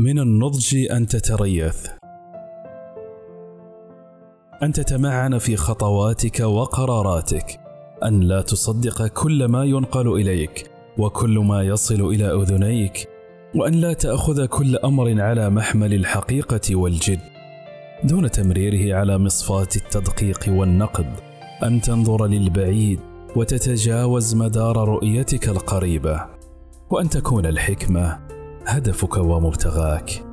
من النضج أن تتريث. أن تتمعن في خطواتك وقراراتك. أن لا تصدق كل ما ينقل إليك وكل ما يصل إلى أذنيك. وأن لا تأخذ كل أمر على محمل الحقيقة والجد. دون تمريره على مصفاة التدقيق والنقد. أن تنظر للبعيد وتتجاوز مدار رؤيتك القريبة. وأن تكون الحكمة هدفك ومبتغاك.